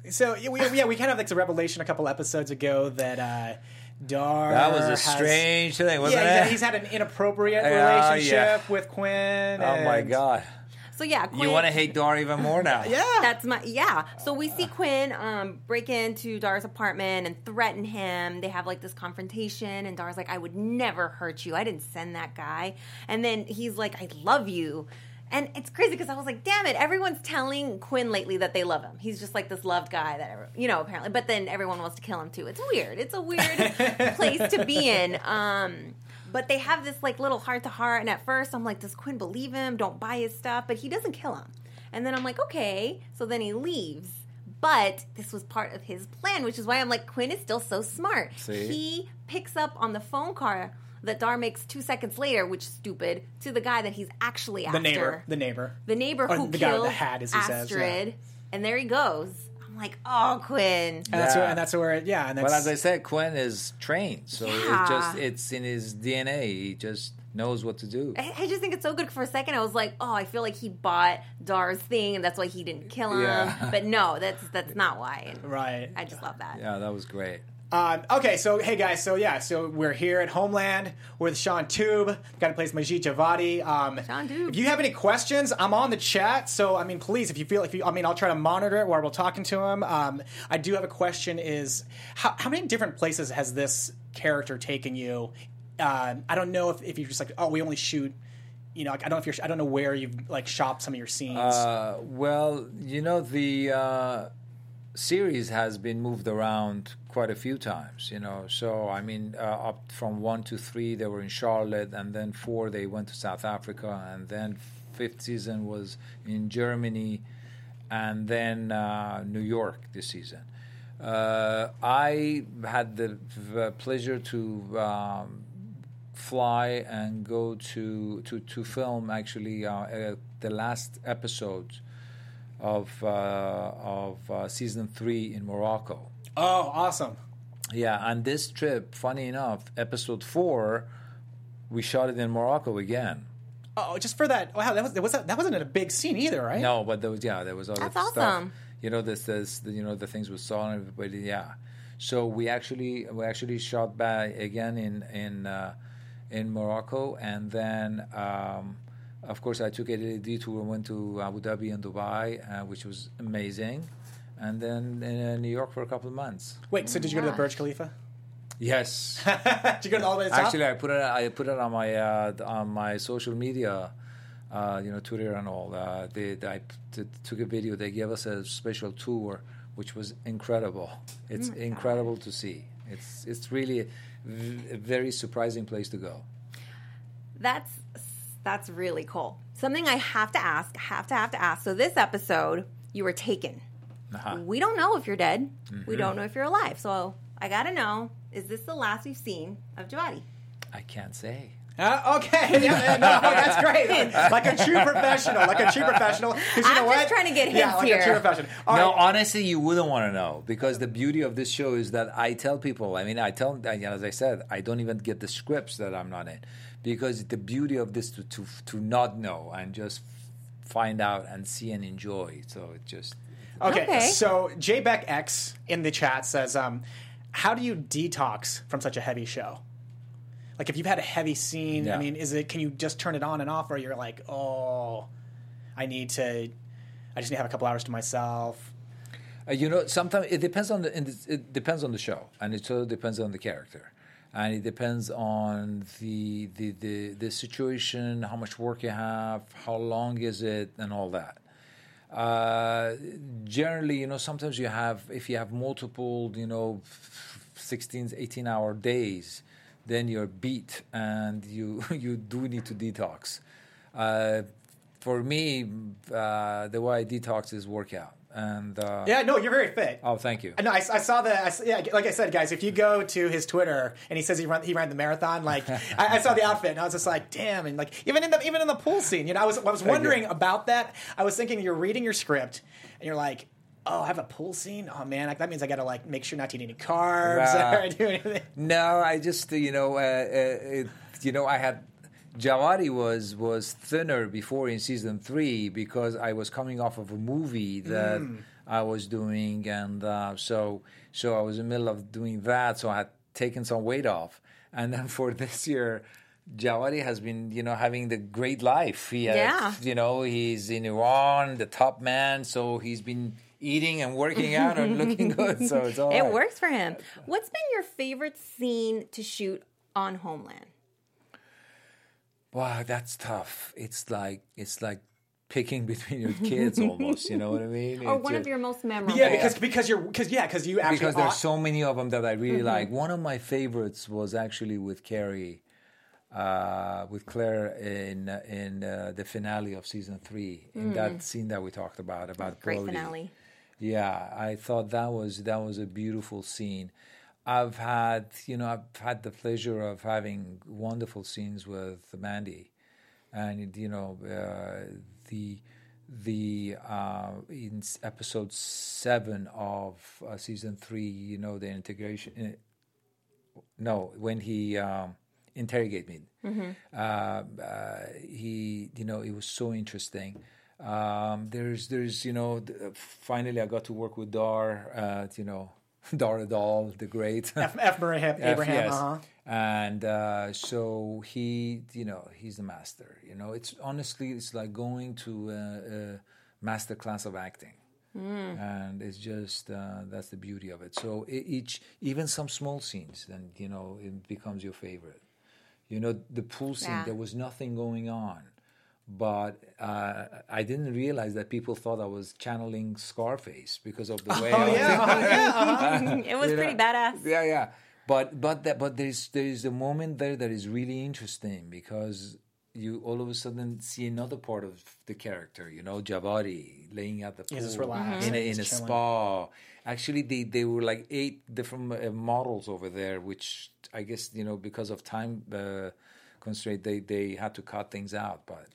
So yeah, we, yeah, we kind of like the revelation a couple episodes ago that uh, Dar. That was a has- strange thing, wasn't yeah, it? he's had, he's had an inappropriate Yeah, relationship yeah. with Quinn. oh my God. So yeah, Quinn, You want to hate Dar even more now? Yeah, That's my yeah. So we see Quinn um, break into Dar's apartment and threaten him. They have like this confrontation, and Dar's like, "I would never hurt you. I didn't send that guy." And then he's like, "I love you." And it's crazy because I was like, "Damn it!" Everyone's telling Quinn lately that they love him. He's just like this loved guy that every- you know apparently. But then everyone wants to kill him too. It's weird. It's a weird place to be in. Um, but they have this like little heart to heart, and at first I'm like, does Quinn believe him? Don't buy his stuff, but he doesn't kill him. And then I'm like, okay. So then he leaves. But this was part of his plan, which is why I'm like, Quinn is still so smart. See? He picks up on the phone call that Dar makes two seconds later, which is stupid, to the guy that he's actually after. the neighbor, the neighbor. The neighbor Or who the guy with the hat, as he says, yeah. And there he goes. I'm like, oh, Quinn. And that's where, and that's where, it, yeah, and that's But as I said, Quinn is trained, so Yeah. it just it's in his DNA. He just knows what to do. I, I just think it's so good. For a second, I was like, "Oh, I feel like he bought Dar's thing, and that's why he didn't kill him." Yeah. But no, that's that's not why. And right. I just love that. Yeah, that was great. Um, okay, so hey guys, so yeah, so we're here at Homeland with Shaun Toub, the guy who plays Majid Javadi. Um, Shaun Toub. If you have any questions, I'm on the chat. So I mean, please, if you feel, if you, I mean, I'll try to monitor it while we're talking to him. Um, I do have a question: Is how, how many different places has this character taken you? Um, I don't know if, if you're just like, oh, we only shoot. You know, like, I don't know if you're. I don't know where you've like shopped some of your scenes. Uh, well, you know the uh, series has been moved around quite a few times. You know, so I mean, uh, up from one to three, they were in Charlotte, and then four, they went to South Africa, and then fifth season was in Germany, and then uh, New York this season. Uh, I had the v- pleasure to um, fly and go to to, to film actually uh, uh, the last episode of uh, of uh, season three in Morocco. oh, awesome! Yeah, and this trip, funny enough, episode four, we shot it in Morocco again. Oh, just for that. Wow, that was that was that wasn't a big scene either, right? No, but there was yeah, there was other That's stuff. awesome. You know, this this the, you know the things we saw and everybody. Yeah, so we actually we actually shot back again in in uh, in Morocco, and then um, of course I took a detour and went to Abu Dhabi and Dubai, uh, which was amazing, and then in uh, New York for a couple of months. Wait, so did you go to the gosh. Burj Khalifa? Yes. did you go all the way to the top? Actually, I put it. I put it on my uh, on my social media, uh, you know, Twitter and all. Uh, they, they- I t- took a video. They gave us a special tour, which was incredible. It's incredible to see. It's it's really a, v- a very surprising place to go. That's that's really cool. Something I have to ask, have to have to ask. So this episode, you were taken. Uh-huh. We don't know if you're dead. Mm-hmm. We don't know if you're alive. So I gotta know: is this the last we've seen of Javadi? I can't say. Uh, okay, yeah, yeah, no, no, that's great. Like a true professional, like a true professional. 'Cause you I'm know just what? trying to get yeah, hints like here. a true professional. All no, right. honestly, you wouldn't want to know because the beauty of this show is that I tell people. I mean, I tell, as I said, I don't even get the scripts that I'm not in because the beauty of this to to, to not know and just find out and see and enjoy. So it just Okay, Okay. so JBeck X in the chat says, um, "How do you detox from such a heavy show? Like if you've had a heavy scene, I mean, is it can you just turn it on and off, or you're like, oh, I need to, I just need to have a couple hours to myself. Uh, you know, sometimes it depends on the the- it depends on the show, and it also depends on the character, and it depends on the the the, the situation, how much work you have, how long is it, and all that. Uh, generally, you know, sometimes you have if you have multiple, you know, 16, 18 hour days, then you're beat and you you do need to detox. Uh, for me, uh, the way I detox is workout. And uh, Yeah, no, you're very fit. oh, thank you. No, I, I saw the. I, yeah, like I said, guys, if you go to his Twitter and he says he ran he ran the marathon, like I, I saw the outfit and I was just like, damn, and like even in the even in the pool scene, you know, I was I was wondering about that. I was thinking you're reading your script and you're like. Oh, I have a pool scene. Oh man, like, that means I got to like make sure not to eat any carbs Nah. or do anything. No, I just uh, you know, uh, uh, it, you know, I had Javadi was was thinner before in season three because I was coming off of a movie that I was doing, and uh, so so I was in the middle of doing that, so I had taken some weight off, and then for this year. Javadi has been, you know, having the great life. He, uh, Yeah. you know, he's in Iran, the top man, so he's been eating and working out and looking good. So it's all It right. works for him. What's been your favorite scene to shoot on Homeland? Wow, that's tough. It's like it's like picking between your kids almost. You know what I mean? Or It's one of your most memorable? Yeah, because because you're because yeah because you actually because there's so many of them that I really like. One of my favorites was actually with Carrie, uh, with Claire in in uh, the finale of season three. In that scene that we talked about about Great Brody. finale. Yeah, I thought that was that was a beautiful scene. I've had you know I've had the pleasure of having wonderful scenes with Mandy, and you know uh, the the uh, in episode seven of uh, season three, you know the integration. uh, No, when he um, interrogate me, uh, uh, he you know it was so interesting. Um, there's there's you know finally I got to work with Dar, uh, you know Dar Adal, the great. F, F. Murray Ham- Abraham. Yes. Uh-huh. And uh, so he, you know, he's the master. You know, it's honestly, it's like going to a, a master class of acting. And it's just uh, that's the beauty of it. So each, even some small scenes, then you know it becomes your favorite. You know, the pool scene, Yeah. there was nothing going on, but uh, I didn't realize that people thought I was channeling Scarface because of the way. I yeah, yeah, uh-huh. It was you know, pretty badass. Yeah, yeah. But but that but there's there is a moment there that is really interesting because you all of a sudden see another part of the character. You know, Javadi laying at the pool just relaxed. in a, in a chilling. spa. Actually, they they were like eight different uh, models over there, which I guess you know because of time uh, constraint they they had to cut things out. But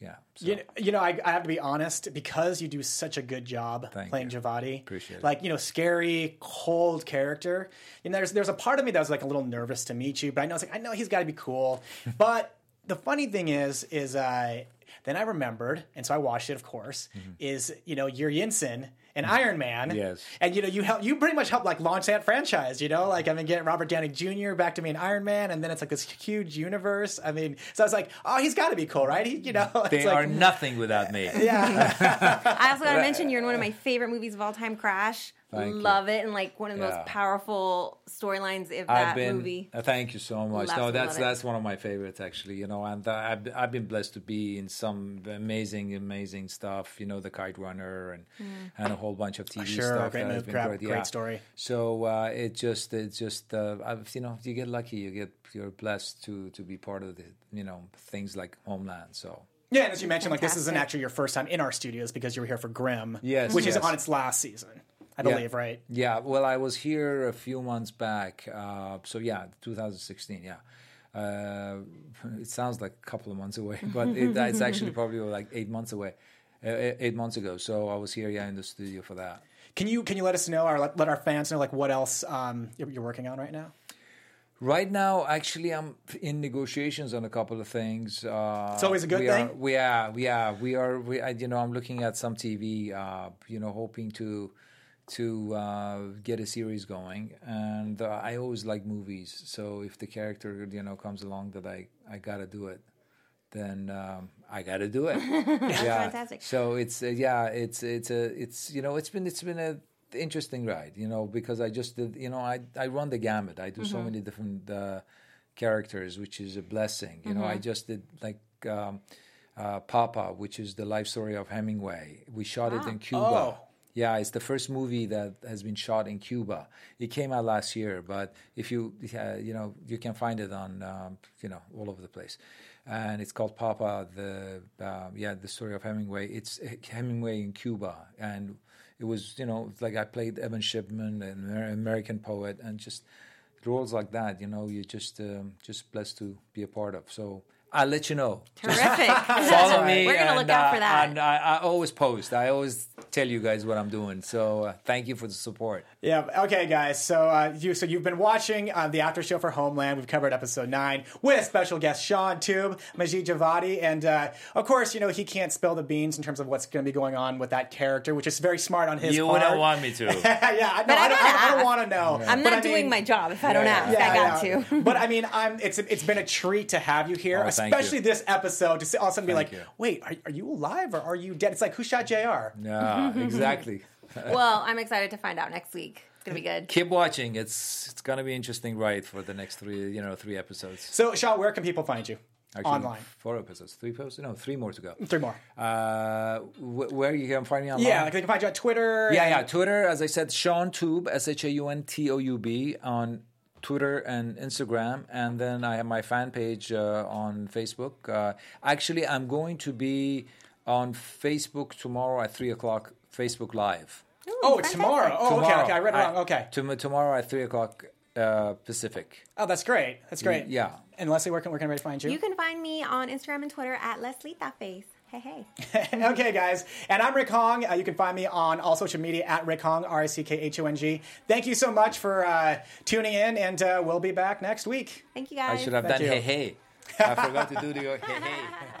yeah, so. You, you know, I, I have to be honest because you do such a good job Thank playing you. Javadi. Appreciate it. Like you know, scary, cold character. You know, there's there's a part of me that was like a little nervous to meet you, but I know it's like I know he's got to be cool. but the funny thing is, is uh, then I remembered, and so I watched it. Of course, is you know you're Yinsen and Iron Man. Mm-hmm. Yes. and you know you help you pretty much helped like launch that franchise. You know, like I mean, get Robert Downey Jr. back to being Iron Man, and then it's like this huge universe. I mean, so I was like, oh, he's got to be cool, right? He, you know, it's they like, are nothing without me. Yeah. I also got to mention you're in one of my favorite movies of all time, Crash. Thank you. Love it, and like one of the Yeah. most powerful storylines of I've that been. movie. uh, thank you so much. Love no, to that's it. that's one of my favorites actually. You know, and uh, I've I've been blessed to be in some amazing, amazing stuff. You know, the Kite Runner and and a whole bunch of TV Sure, stuff. great that has move, been great- great. great story. So uh, it just it just uh, I've, you know you get lucky. You get you're blessed to to be part of the you know things like Homeland. So. Yeah, and as you mentioned, like this isn't actually your first time in our studios because you were here for Grimm, Yes, which is on its last season, I Yeah. believe, right? Yeah, well, I was here a few months back. Uh, so yeah, 2016. Yeah, uh, it sounds like a couple of months away, but it, it's actually probably like eight months away, uh, eight months ago. So I was here, yeah, in the studio for that. Can you can you let us know or let, let our fans know like what else um, you're, you're working on right now? Right now, actually, I'm in negotiations on a couple of things. Uh, It's always a good we thing? Are, we are, we are, we are. We, I, you know, I'm looking at some TV. Uh, you know, hoping to to uh, get a series going, and uh, I always like movies. So if the character you know comes along that I I gotta do it, then um, I gotta do it. yeah. fantastic. So it's uh, yeah, it's it's a it's you know it's been it's been a interesting ride, you know, because I just did you know I I run the gamut. I do so many different uh, characters, which is a blessing. You know, I just did like. Um, uh, Papa, which is the life story of Hemingway. We shot it in Cuba. Oh. Yeah, it's the first movie that has been shot in Cuba. It came out last year, but if you uh, you know you can find it on um, you know all over the place, and it's called Papa. The uh, yeah the story of Hemingway. It's Hemingway in Cuba, and it was you know it's like I played Evan Shipman, an American poet, and just roles like that. You know, you're just um, just blessed to be a part of. So. I'll let you know. Terrific. Follow me. We're gonna and, look out for uh, that. And I, I always post. I always tell you guys what I'm doing. So uh, thank you for the support. Yeah. Okay, guys. So uh, you so you've been watching uh, the after show for Homeland. We've covered episode nine with special guest Shaun Toub, Majid Javadi, and uh, of course, you know he can't spill the beans in terms of what's going to be going on with that character, which is very smart on his part. You part. wouldn't want me to. yeah, I, no, I I, don't, gotta I, don't want to know. I'm But not I doing mean- my job if I don't Yeah, ask. Yeah, I got yeah. to. but I mean, I'm. It's it's been a treat to have you here, Oh, thank you. especially this episode to see, all of a sudden be like, you. wait, are, are you alive or are you dead? It's like who shot Jr. Yeah, exactly. Well, I'm excited to find out next week. It's gonna be good. Keep watching. It's it's gonna be interesting ride for the next three you know three episodes. So, Shaun, where can people find you Actually, online? Four episodes, three posts. No, three more to go. Three more. Uh, wh- where you can find me online? Yeah, like they can find you on Twitter. Yeah, and- yeah. Twitter, as I said, Shaun Toub, S H A U N T O U B, on Twitter and Instagram. And then I have my fan page uh, on Facebook. Uh, actually, I'm going to be on Facebook tomorrow at 3 o'clock, Facebook Live. Oh, it's tomorrow. Oh, okay, Tomorrow. okay. I read it wrong. Okay. tom- tomorrow at 3 o'clock uh, Pacific. Oh, that's great. That's great. yeah. And Lesley, where can where can everybody find you? You can find me on Instagram and Twitter at Lesley That Face. Hey, hey. okay, guys. And I'm Rick Hong. Uh, you can find me on all social media at Rick Hong, R I C K H O N G. Thank you so much for uh, tuning in, and uh, we'll be back next week. Thank you guys. I should have Thank done you. hey hey. I forgot to do the hey hey.